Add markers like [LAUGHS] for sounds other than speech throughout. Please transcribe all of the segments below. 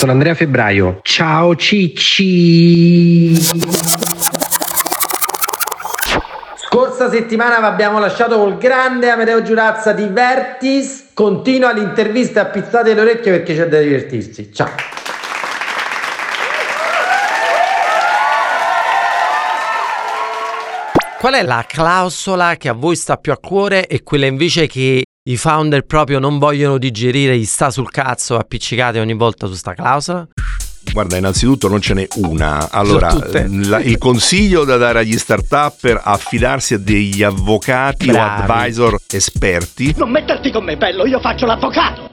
Sono Andrea Febbraio. Ciao Cicci. Scorsa settimana vi abbiamo lasciato col grande Amedeo Giurazza di Vertis. Continua l'intervista a pizzate le orecchie perché c'è da divertirsi. Ciao. Qual è la clausola che a voi sta più a cuore e quella invece che i founder proprio non vogliono digerire, gli sta sul cazzo appiccicate ogni volta su sta clausola? Guarda, innanzitutto non ce n'è una. Allora, la, il consiglio da dare agli start-up affidarsi a degli avvocati Bravi. o advisor esperti, Non metterti con me, bello, io faccio l'avvocato.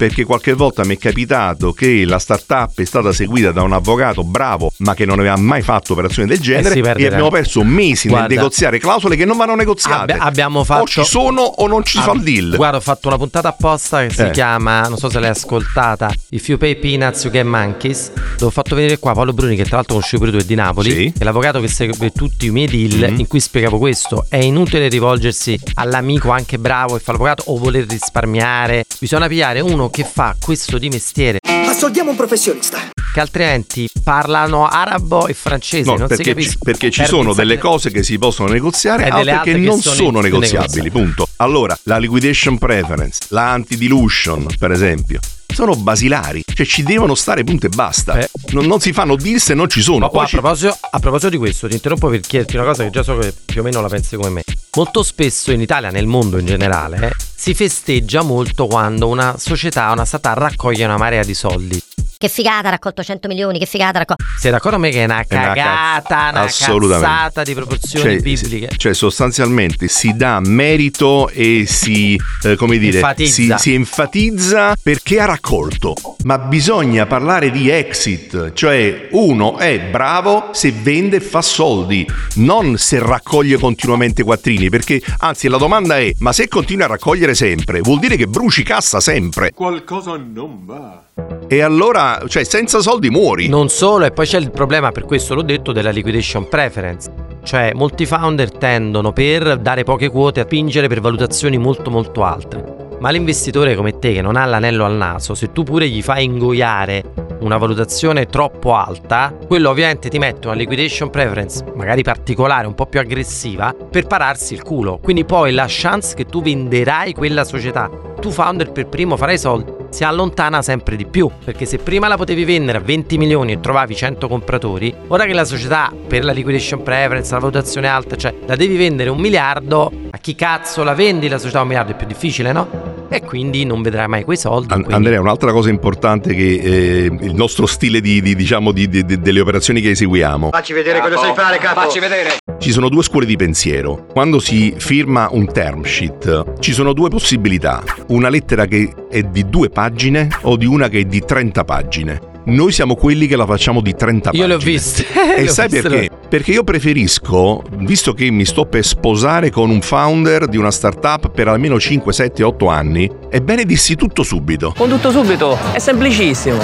Perché qualche volta mi è capitato che la startup è stata seguita da un avvocato bravo, ma che non aveva mai fatto operazioni del genere si e perderà. abbiamo perso mesi Guarda. nel negoziare clausole che non vanno negoziate. Abbi- abbiamo fatto- O ci sono o non ci fa il deal. Guarda, ho fatto una puntata apposta che si Eh. chiama, non so se l'hai ascoltata, If You Pay Peanuts You Get Monkeys, dove ho fatto vedere qua Paolo Bruni, che tra l'altro conosci pure tu, è di Napoli, Sì. è l'avvocato che segue tutti i miei deal, Mhm. in cui spiegavo questo. È inutile rivolgersi all'amico anche bravo e fa l'avvocato o voler risparmiare. Bisogna pigliare uno che fa questo di mestiere, Assoldiamo un professionista. che altrimenti parlano arabo e francese, No, non si perché, capisce. ci, perché ci sono delle cose che si possono negoziare E delle altre che altre che non sono sono negoziabili. negoziabili, punto. Allora, la liquidation preference, la anti-dilution, per esempio, sono basilari, cioè ci devono stare punto e basta. Eh. Non, non si fanno deal se non ci sono. Ma poi Poi a ci- proposito, a proposito di questo, ti interrompo per chiederti una cosa che già so che più o meno la pensi come me. Molto spesso in Italia, nel mondo in generale, eh, si festeggia molto quando una società, una startup raccoglie una marea di soldi. Che figata, ha raccolto 100 milioni, che figata, ha raccolto... Sei d'accordo con me che è una È una cagata, una assolutamente. cazzata di proporzioni Cioè, bibliche? cioè, sostanzialmente si dà merito e si, eh, come dire, Enfatizza. si, si enfatizza perché ha raccolto. Ma bisogna parlare di exit, cioè uno è bravo se vende e fa soldi, non se raccoglie continuamente quattrini, perché anzi la domanda è, ma se continui a raccogliere sempre, vuol dire che bruci cassa sempre. Qualcosa non va. E allora, cioè, senza soldi muori. Non solo, e poi c'è il problema, per questo l'ho detto, della liquidation preference. Cioè, molti founder tendono per dare poche quote a spingere per valutazioni molto molto alte. Ma l'investitore come te che non ha l'anello al naso, se tu pure gli fai ingoiare una valutazione troppo alta, quello ovviamente ti mette una liquidation preference, magari particolare, un po' più aggressiva, per pararsi il culo. Quindi poi la chance che tu venderai quella società, tu founder per primo farai soldi, si allontana sempre di più. Perché se prima la potevi vendere a 20 milioni e trovavi 100 compratori, ora che la società per la liquidation preference, la valutazione alta, cioè la devi vendere un miliardo, a chi cazzo la vendi la società a un miliardo? È più difficile, no? E quindi non vedrai mai quei soldi. An- quindi- Andrea, un'altra cosa importante che eh, il nostro stile di, di- diciamo di- di- di- delle operazioni che eseguiamo. Facci vedere cosa sai fare, capo. Facci vedere. Ci sono due scuole di pensiero. Quando si firma un term sheet, ci sono due possibilità. Una lettera che è di due pagine o di una che è di 30 pagine. Noi siamo quelli che la facciamo di 30 Io pagine. le ho viste. E sai perché? Perché io preferisco, visto che mi sto per sposare con un founder di una startup per almeno 5, 7, 8 anni, è bene dissi tutto subito. Con tutto subito, è semplicissimo.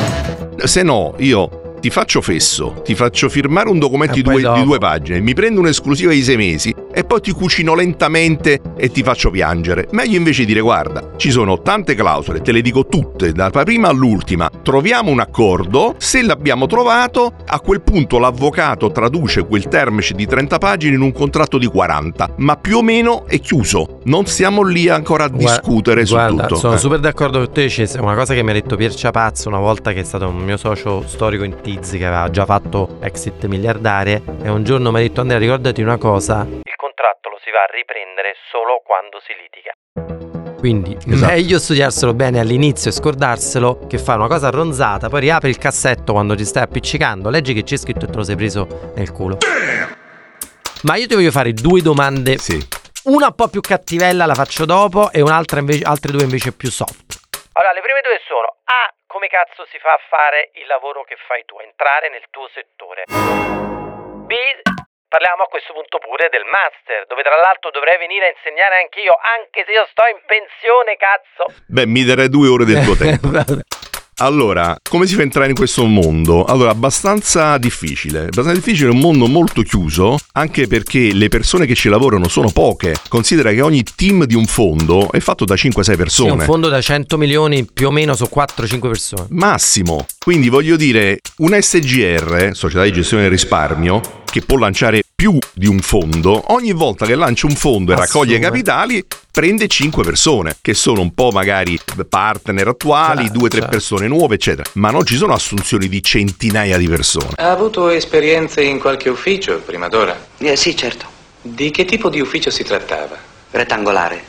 Se no, io ti faccio fesso, ti faccio firmare un documento di due, di due pagine, mi prendo un'esclusiva di sei mesi e poi ti cucino lentamente e ti faccio piangere. Meglio invece dire guarda, ci sono tante clausole, te le dico tutte, dalla prima all'ultima, troviamo un accordo, se l'abbiamo trovato, a quel punto l'avvocato traduce quel term sheet di 30 pagine in un contratto di 40, ma più o meno è chiuso, non stiamo lì ancora a Guarda- discutere su guarda, tutto. Sono Eh. super d'accordo con te. C'è una cosa che mi ha detto Pier Ciapazzo una volta che è stato un mio socio storico in Tizzi che aveva già fatto exit miliardarie. E un giorno mi ha detto: Andrea, ricordati una cosa. Il contratto lo si va a riprendere solo quando si litiga. Quindi Esatto. meglio studiarselo bene all'inizio e scordarselo che fare una cosa ronzata, poi riapri il cassetto quando ti stai appiccicando, leggi che c'è scritto e te lo sei preso nel culo. Ma io ti voglio fare due domande Sì. una un po' più cattivella la faccio dopo e un'altra invece, altre due invece più soft. Allora, le prime due sono A. Come cazzo si fa a fare il lavoro che fai tu, entrare nel tuo settore. B. Parliamo a questo punto pure del master, dove tra l'altro dovrei venire a insegnare anche io, anche se io sto in pensione, cazzo. Beh, mi darei due ore del tuo [LAUGHS] tempo. Allora, come si fa a entrare in questo mondo? Allora, abbastanza difficile. Abbastanza difficile, è un mondo molto chiuso, anche perché le persone che ci lavorano sono poche. Considera che ogni team di un fondo è fatto da 5-6 Sì, persone. un fondo da 100 milioni più o meno su 4-5 persone. Massimo. Quindi voglio dire, un SGR, società di gestione del risparmio, che può lanciare più di un fondo, ogni volta che lancia un fondo e raccoglie Assume. capitali, prende 5 persone, che sono un po' magari partner attuali, Certo, 2-3 certo. persone nuove, eccetera. Ma non ci sono assunzioni di centinaia di persone. Ha avuto esperienze in qualche ufficio prima d'ora? Eh, sì, certo. Di che tipo di ufficio si trattava? Rettangolare.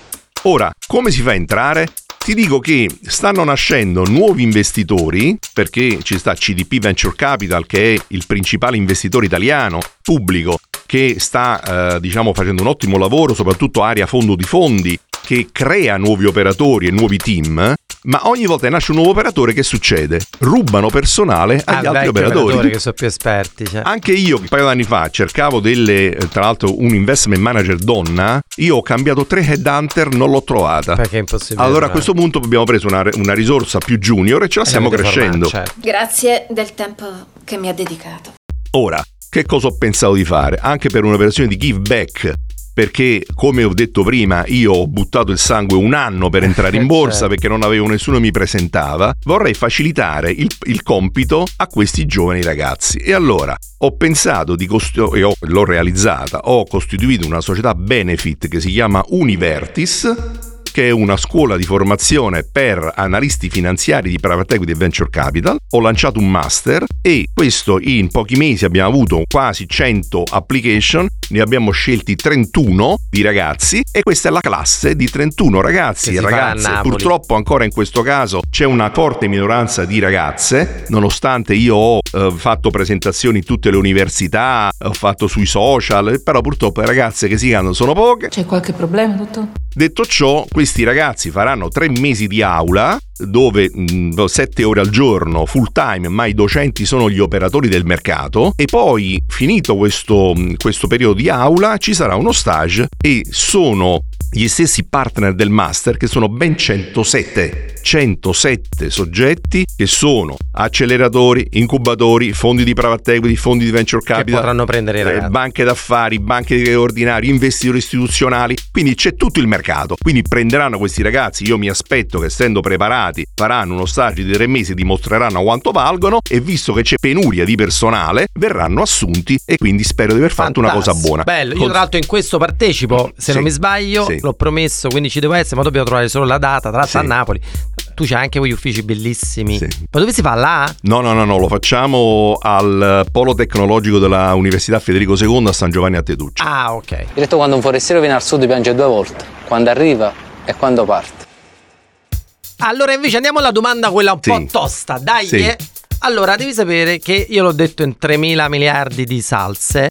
Ora, come si fa a entrare? Ti dico che stanno nascendo nuovi investitori, perché ci sta CDP Venture Capital, che è il principale investitore italiano pubblico, che sta eh, diciamo facendo un ottimo lavoro, soprattutto area fondo di fondi, che crea nuovi operatori e nuovi team. Ma ogni volta che nasce un nuovo operatore, che succede? Rubano personale Ah, agli altri vecchi operatori. che sono più esperti. Cioè. Anche io, un paio d'anni fa, cercavo delle, eh, tra l'altro, un investment manager donna. Io ho cambiato tre headhunter, non l'ho trovata. Perché è impossibile. Allora a questo punto abbiamo preso una, una risorsa più junior e ce la Eh, stiamo crescendo. formare, certo. Grazie del tempo che mi ha dedicato. Ora, che cosa ho pensato di fare? Anche per un'operazione di give back. Perché, come ho detto prima, io ho buttato il sangue un anno per entrare in [LAUGHS] borsa Certo. perché non avevo nessuno mi presentava. Vorrei facilitare il, il compito a questi giovani ragazzi. E allora ho pensato di costu- e ho- l'ho realizzata. Ho costituito una società benefit che si chiama Univertis che è una scuola di formazione per analisti finanziari di private equity e venture capital. Ho lanciato un master e questo in pochi mesi abbiamo avuto quasi 100 application, ne abbiamo scelti 31 di ragazzi e questa è la classe di 31 ragazzi e ragazze. Purtroppo ancora in questo caso c'è una forte minoranza di ragazze, nonostante io ho eh, fatto presentazioni in tutte le università, ho fatto sui social, però purtroppo le ragazze che si hanno sono poche. C'è qualche problema, dottor? Detto ciò, questi ragazzi faranno tre mesi di aula dove mh, sette ore al giorno full time, ma i docenti sono gli operatori del mercato e poi finito questo, mh, questo periodo di aula ci sarà uno stage e sono gli stessi partner del master che sono ben 107 107 soggetti che sono acceleratori, incubatori, fondi di private equity, fondi di venture capital, potranno prendere eh, banche d'affari, banche ordinarie, investitori istituzionali, quindi c'è tutto il mercato. Quindi prenderanno questi ragazzi, io mi aspetto che essendo preparati faranno uno stage di tre mesi, dimostreranno quanto valgono e visto che c'è penuria di personale verranno assunti e quindi spero di aver fatto una cosa Fantastico. buona. Bello, io tra l'altro in questo partecipo, se Sì, non mi sbaglio, sì. L'ho promesso, quindi ci devo essere, ma dobbiamo trovare solo la data, tra l'altro Sì. a Napoli. Tu c'hai anche quegli uffici bellissimi. Sì. Ma dove si fa là? No, no, no, no, lo facciamo al Polo Tecnologico della Università Federico II a San Giovanni a Teduccio. Ah, ok. Detto quando un forestiero viene al sud piange due volte, quando arriva e quando parte. Allora invece andiamo alla domanda quella un Sì. po' tosta, dai. Sì. eh. Allora, devi sapere che io l'ho detto in 3.000 miliardi di salse.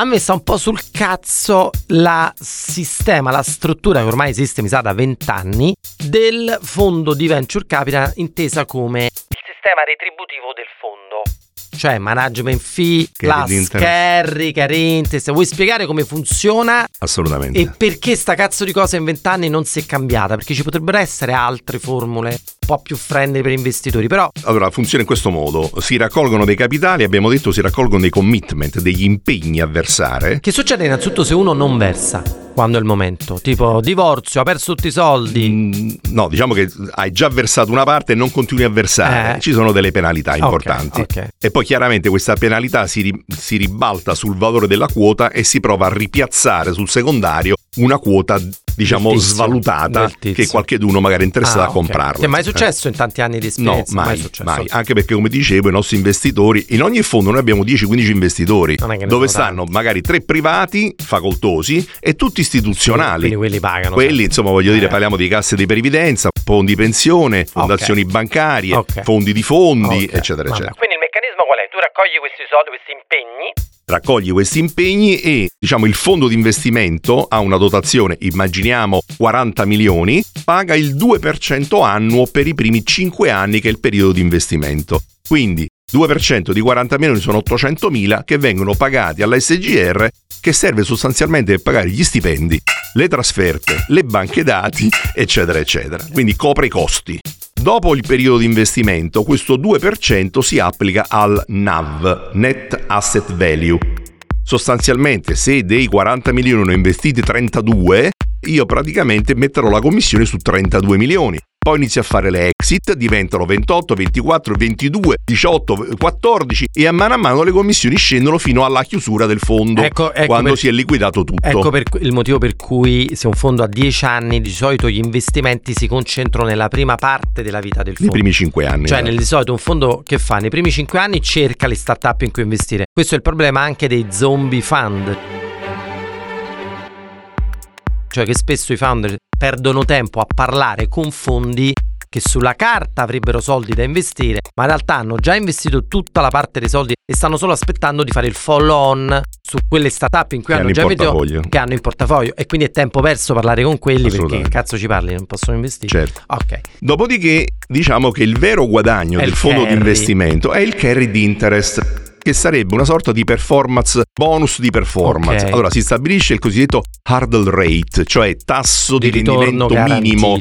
A me sta un po' sul cazzo la sistema, la struttura che ormai esiste, mi sa, da 20 anni, del fondo di venture capital intesa come il sistema retributivo del fondo. Cioè management fee, class carry, carry interest. Vuoi spiegare come funziona Assolutamente. e perché sta cazzo di cosa in vent'anni non si è cambiata? Perché ci potrebbero essere altre formule un po' più friendly per investitori, però Allora, funziona in questo modo: si raccolgono dei capitali, abbiamo detto si raccolgono dei commitment, degli impegni a versare. che succede innanzitutto se uno non versa quando è il momento? Tipo divorzio, ha perso tutti i soldi. Mm, No, diciamo che hai già versato una parte e non continui a versare. Eh. Ci sono delle penalità importanti. ok. E poi chiaramente questa penalità si, ri- si ribalta sul valore della quota e si prova a ripiazzare sul secondario una quota, diciamo, Del tizio, svalutata del tizio. che qualcheduno magari è interessato Ah, a ok. comprarla. Che mai è Eh. successo in tanti anni di No, esperienza? mai, è successo. mai. Anche perché, come dicevo, i nostri investitori, in ogni fondo noi abbiamo 10-15 investitori, dove stanno magari tre privati, facoltosi, e tutti istituzionali. Quindi quelli pagano. Quelli, sempre. insomma, voglio dire, Eh. parliamo di casse di previdenza, fondi pensione, fondazioni bancarie, Ok. fondi di fondi, Ok, eccetera, vabbè. eccetera. Quindi il meccanismo qual è? Tu raccogli questi soldi, questi impegni. Raccogli questi impegni e, diciamo, il fondo di investimento ha una dotazione, immaginiamo 40 milioni, paga il 2% annuo per i primi 5 anni che è il periodo di investimento. Quindi 2% di 40 milioni sono 800 mila che vengono pagati alla SGR che serve sostanzialmente per pagare gli stipendi, le trasferte, le banche dati, eccetera, eccetera. Quindi copre i costi. Dopo il periodo di investimento, questo 2% si applica al NAV, Net Asset Value. Sostanzialmente, se dei 40 milioni ne ho investiti 32, io praticamente metterò la commissione su 32 milioni. Poi inizio a fare le exit, diventano 28, 24, 22, 18, 14 e a mano a mano le commissioni scendono fino alla chiusura del fondo Ecco- ecco quando per- si è liquidato tutto. Ecco per il motivo per cui se un fondo ha 10 anni, di solito gli investimenti si concentrano nella prima parte della vita del Nei fondo. primi 5 anni. Cioè, nel di solito un fondo che fa nei primi 5 anni cerca le start-up in cui investire. Questo è il problema anche dei zombie fund. Cioè che spesso i founder perdono tempo a parlare con fondi che sulla carta avrebbero soldi da investire, ma in realtà hanno già investito tutta la parte dei soldi e stanno solo aspettando di fare il follow-on su quelle start-up in cui Che hanno già in investito che hanno in portafoglio e quindi è tempo perso parlare con quelli perché cazzo ci parli, non possono investire. Certo. Ok. Dopodiché diciamo che il vero guadagno È del fondo di investimento è il carry di interest che sarebbe una sorta di performance bonus di performance. Ok. Allora si stabilisce il cosiddetto hurdle rate, cioè tasso di, Di rendimento minimo.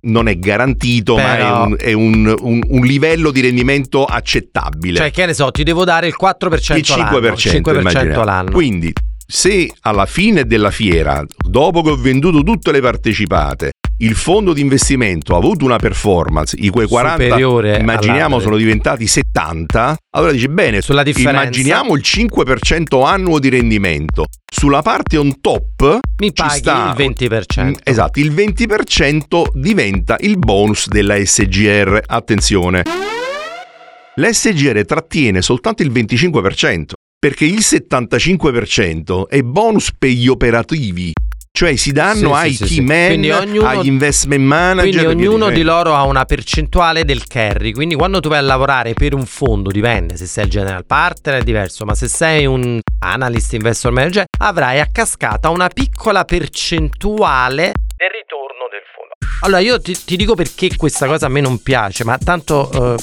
Non è garantito, ma è, Però- un, è un- un- un livello di rendimento accettabile. Cioè, che ne so, ti devo dare il 4% il 5%, all'anno. 5% immaginiamo. all'anno. Quindi, se alla fine della fiera, dopo che ho venduto tutte le partecipate, il fondo di investimento ha avuto una performance, i quei 40 Superiore immaginiamo all'altra. sono diventati 70, allora dici bene, Sulla differenza. immaginiamo il 5% annuo di rendimento. Sulla parte on top Mi paghi sta il 20%. Mm, Esatto, il 20% diventa il bonus della SGR. Attenzione. L'SGR trattiene soltanto il 25%, perché il 75% è bonus per gli operativi, cioè si danno Sì, ai sì, key sì. Quindi ognuno- agli investment manager. Quindi ognuno di loro ha una percentuale del carry. Quindi quando tu vai a lavorare per un fondo, dipende se sei il general partner è diverso, ma se sei un analyst investor manager, avrai a cascata una piccola percentuale del ritorno del fondo. Allora io ti, ti dico perché questa cosa a me non piace, ma tanto eh,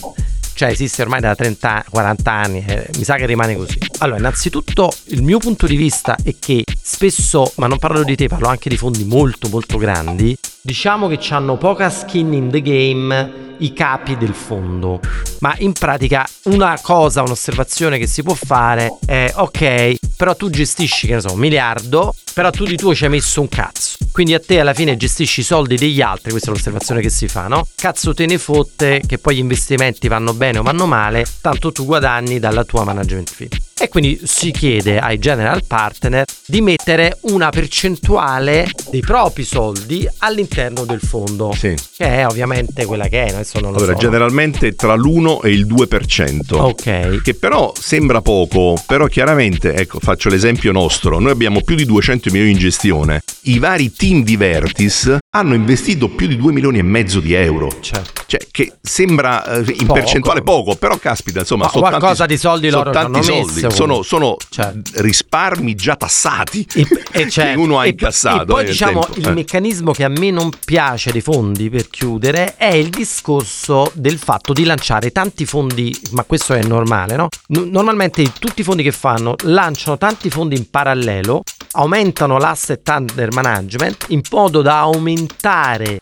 cioè esiste ormai da 30, 40 anni, eh, mi sa che rimane così. Allora, innanzitutto il mio punto di vista è che spesso, ma non parlo di te, parlo anche di fondi molto molto grandi, diciamo che hanno poca skin in the game i capi del fondo. Ma in pratica una cosa, un'osservazione che si può fare è ok, però tu gestisci, che ne so, un miliardo, però tu di tuo ci hai messo un cazzo. Quindi a te alla fine gestisci i soldi degli altri, questa è l'osservazione che si fa, no? Cazzo te ne fotte che poi gli investimenti vanno bene o vanno male, tanto tu guadagni dalla tua management fee. E quindi si chiede ai general partner di mettere una percentuale dei propri soldi all'interno del fondo. Sì. Che è ovviamente quella che è, adesso non lo Allora, so. generalmente tra l'1 e il 2%. Ok. Che però sembra poco, però chiaramente, ecco, faccio l'esempio nostro, noi abbiamo più di 200 milioni in gestione, i vari team di Vertis hanno investito più di 2 milioni e mezzo di euro. Certo. Cioè, che sembra eh, in Poco. percentuale poco, però caspita, insomma, Ma sono qualcosa tanti, di soldi sono loro tanti ci hanno soldi, messo, sono, sono Certo. risparmi già tassati E, e cioè- [LAUGHS] che uno ha e- incassato. E poi nel diciamo tempo. il Eh. meccanismo che a me non piace dei fondi per chiudere è il discorso del fatto di lanciare tanti fondi, ma questo è normale, no? N- normalmente tutti i fondi che fanno lanciano tanti fondi in parallelo, aumentano l'asset under management in modo da aumentare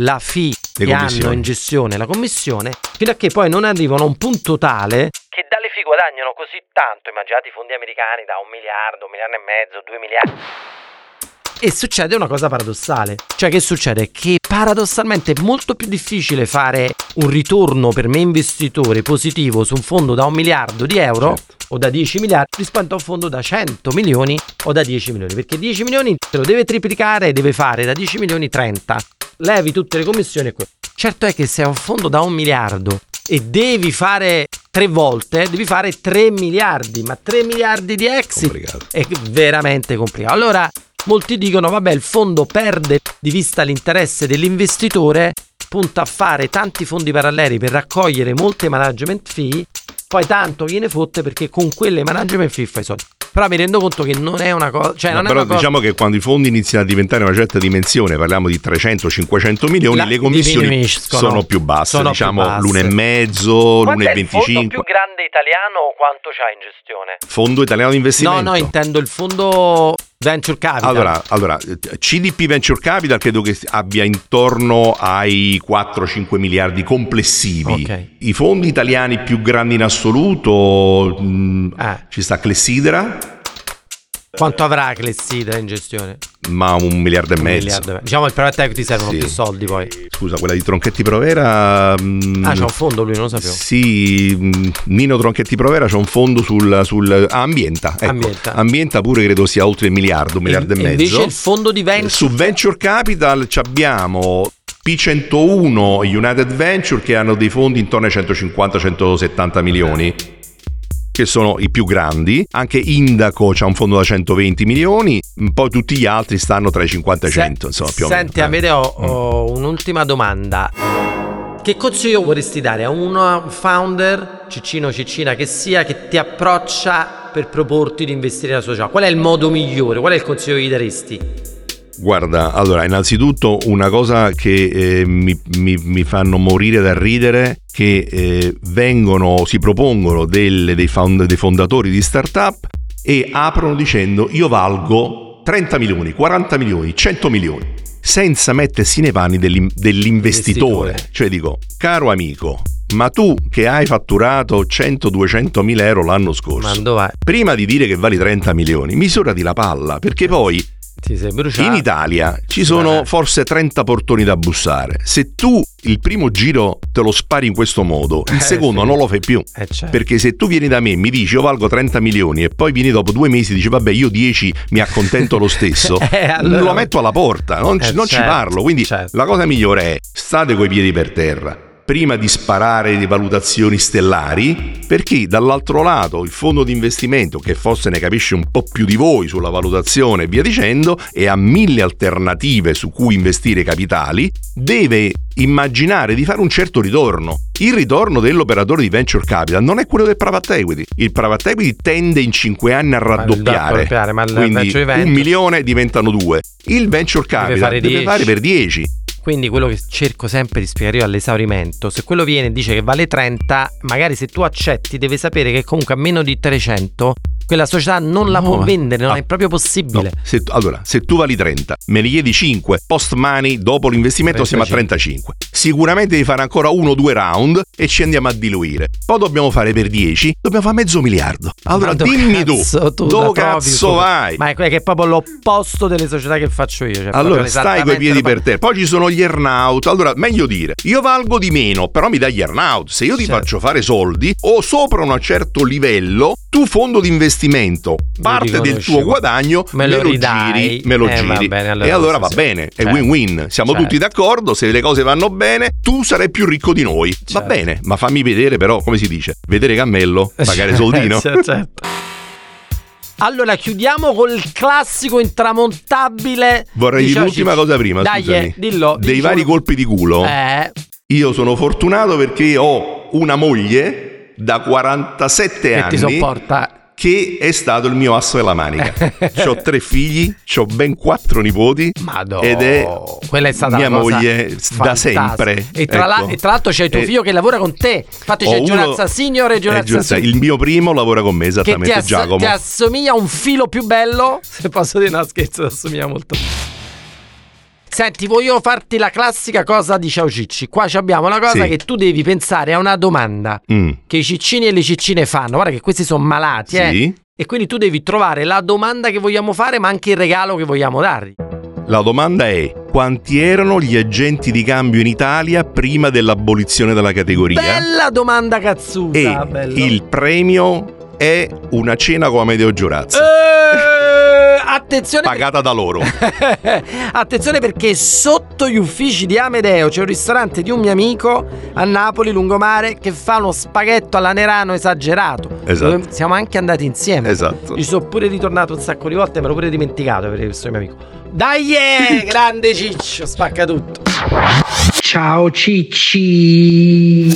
la fee Le che hanno in gestione la commissione fino a che poi non arrivano a un punto tale che dalle fee guadagnano così tanto. Immaginate i fondi americani da un miliardo, un miliardo e mezzo, due miliardi e succede una cosa paradossale. Cioè, che succede? Che paradossalmente è molto più difficile fare un ritorno per me investitore positivo su un fondo da un miliardo di euro Certo. o da 10 miliardi rispetto a un fondo da 100 milioni o da 10 milioni. Perché 10 milioni te lo deve triplicare e deve fare da 10 milioni 30. Levi tutte le commissioni e quello. Certo è che se è un fondo da un miliardo e devi fare tre volte, devi fare 3 miliardi, ma 3 miliardi di exit Complicato. è veramente complicato. Allora, molti dicono, vabbè, il fondo perde di vista l'interesse dell'investitore, punta a fare tanti fondi paralleli per raccogliere molte management fee, poi tanto viene fotte perché con quelle management fee fai soldi. Però mi rendo conto che non è una cosa... Cioè, No, non è però una cosa... diciamo che quando i fondi iniziano a diventare una certa dimensione, parliamo di 300-500 milioni, La- le commissioni sono più basse, Sono più diciamo basse. l'1,5, l'1,25. grande italiano quanto c'ha in gestione? Fondo italiano di No, investimento. no, intendo il fondo Venture Capital. Allora, allora, CDP Venture Capital credo che abbia intorno ai 4-5 miliardi complessivi. Ok. I fondi italiani più grandi in assoluto, mh, Eh. ci sta Clessidra, Quanto avrà Clessidra in gestione? Ma un miliardo e Un mezzo. miliardo. Diciamo il private equity servono Sì. più soldi poi. Scusa, quella di Tronchetti Provera... mh, Ah, c'è un fondo lui, non lo sapevo. Sì, mh, Nino Tronchetti Provera c'è un fondo sul... sul ah, Ambienta, ecco. Ambienta. Ambienta pure credo sia oltre il miliardo, un miliardo e, E- mezzo. Invece il fondo di venture Su Venture Capital ci abbiamo P101 e United Venture che hanno dei fondi intorno ai 150-170 milioni che sono i più grandi, anche Indaco c'ha un fondo da 120 milioni, poi tutti gli altri stanno tra i 50 e i 100, insomma, più o meno. Senti, Eh. Amedeo, ho un'ultima domanda. Che consiglio vorresti dare a un founder, ciccino ciccina che sia, che ti approccia per proporti di investire nella società? Qual è il modo migliore? Qual è il consiglio che gli daresti? Guarda, allora, innanzitutto una cosa che eh, mi, mi- mi fanno morire da ridere, che eh, vengono, si propongono delle- dei, found- dei fondatori di startup e aprono dicendo io valgo 30 milioni, 40 milioni, 100 milioni, senza mettersi nei panni dell'in- dell'investitore. Investitore. Cioè dico, caro amico, ma tu che hai fatturato 100-200 mila euro l'anno scorso, prima di dire che vali 30 milioni, misurati la palla, perché poi Ti sei bruciato. in Italia ci sono forse 30 portoni da bussare. Se tu il primo giro te lo spari in questo modo, il Eh, secondo sì. non lo fai più. Eh, certo. Perché se tu vieni da me e mi dici io valgo 30 milioni e poi vieni dopo due mesi e dici vabbè io 10 mi accontento lo stesso, [LAUGHS] Eh, allora- lo metto alla porta, non, ci- Eh, non ci certo, parlo. Quindi certo. la cosa migliore è state coi piedi per terra. Prima di sparare di valutazioni stellari, perché dall'altro lato il fondo di investimento, che forse ne capisce un po' più di voi sulla valutazione e via dicendo, e ha mille alternative su cui investire capitali, deve immaginare di fare un certo ritorno. Il ritorno dell'operatore di venture capital non è quello del private equity. Il private equity tende in 5 anni a raddoppiare. raddoppiare, ma il Quindi un milione diventano due. Il venture capital fare deve 10. fare per 10. Quindi quello che cerco sempre di spiegare io all'esaurimento, se quello viene e dice che vale 30, magari se tu accetti deve sapere che comunque a meno di 300 quella società non la No, può ma- vendere, non ah, è proprio possibile. No, se, allora, se tu vali 30, me ne chiedi 5, post money, dopo l'investimento siamo a 35. Sicuramente devi fare ancora uno o due round e ci andiamo a diluire. Poi dobbiamo fare per 10, dobbiamo fare mezzo miliardo. Allora dimmi tu, tu dove cazzo su- vai? Ma è che è proprio l'opposto delle società che faccio io. cioè Allora stai coi piedi per terra. Poi ci sono gli earnout. Allora, meglio dire, io valgo di meno, però mi dai gli earnout. Se io ti Certo. faccio fare soldi o sopra un certo livello, tu fondo di investimento, parte del tuo guadagno Me lo ridai. giri, me lo Eh, va giri. bene, allora e allora va sì. bene, è Certo. win-win. Siamo Certo. tutti d'accordo, se le cose vanno bene, tu sarai più ricco di noi. Va Certo. bene, ma fammi vedere però, come si dice, vedere cammello, pagare [LAUGHS] soldino. Certo, certo. Allora chiudiamo col classico intramontabile. Vorrei di dire l'ultima cosa prima, Dai, scusami. eh, dillo. Dei diciamo- vari colpi di culo. Eh, Io sono fortunato perché ho una moglie da 47 che anni ti sopporta. Che è stato il mio asso della manica. [LAUGHS] ho tre figli, ho ben quattro nipoti Madò. ed è Quella è stata mia moglie da fantastica. sempre. E tra, la- Ecco. e tra l'altro c'è tuo E- figlio che lavora con te. Infatti c'è Giorazza Signor e eh, Giorazza. Il mio primo lavora con me Che ti, esattamente, ass- Giacomo. ti assomiglia a un filo più bello. Se posso dire una scherzo, ti assomiglia molto. Senti, voglio farti la classica cosa di Ciao Cicci. Qua abbiamo una cosa Sì. che tu devi pensare a una domanda Mm, che i ciccini e le ciccine fanno. Guarda che questi sono malati, eh. sì. E quindi tu devi trovare la domanda che vogliamo fare, ma anche il regalo che vogliamo dargli. La domanda è: quanti erano gli agenti di cambio in Italia prima dell'abolizione della categoria? Bella domanda cazzuta. e bello. il premio è una cena con Amedeo Giurazza. Eh, attenzione Pagata da loro. [LAUGHS] Attenzione perché sotto gli uffici di Amedeo c'è un ristorante di un mio amico a Napoli, lungomare, che fa uno spaghetto alla Nerano esagerato. Esatto. Siamo anche andati insieme. Esatto. Ci sono pure ritornato un sacco di volte, me l'ho pure dimenticato per questo mio amico. Dai, eh, [LAUGHS] grande ciccio, spacca tutto. Ciao Cicci.